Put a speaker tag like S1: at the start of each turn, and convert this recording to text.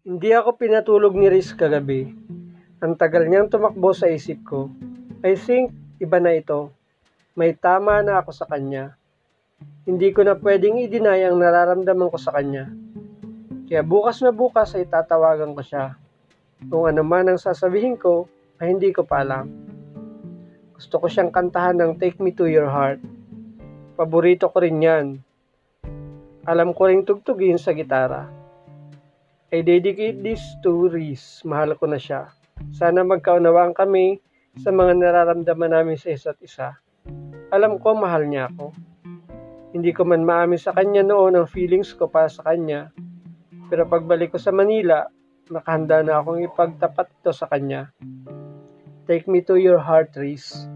S1: Hindi ako pinatulog ni Riz kagabi. Ang tagal niyang tumakbo sa isip ko. I think iba na ito. May tama na ako sa kanya. Hindi ko na pwedeng i-deny ang nararamdaman ko sa kanya. Kaya bukas na bukas ay tatawagan ko siya. Kung ano man ang sasabihin ko, ay hindi ko pa alam. Gusto ko siyang kantahan ng Take Me To Your Heart. Paborito ko rin yan. Alam ko rin tugtugin sa gitara. I dedicate this to Reese. Mahal ko na siya. Sana magkaunawaan kami sa mga nararamdaman namin sa isa't isa. Alam ko mahal niya ako. Hindi ko man maamin sa kanya noon ang feelings ko para sa kanya. Pero pagbalik ko sa Manila, nakahanda na akong ipagtapat ito sa kanya. Take me to your heart, Reese.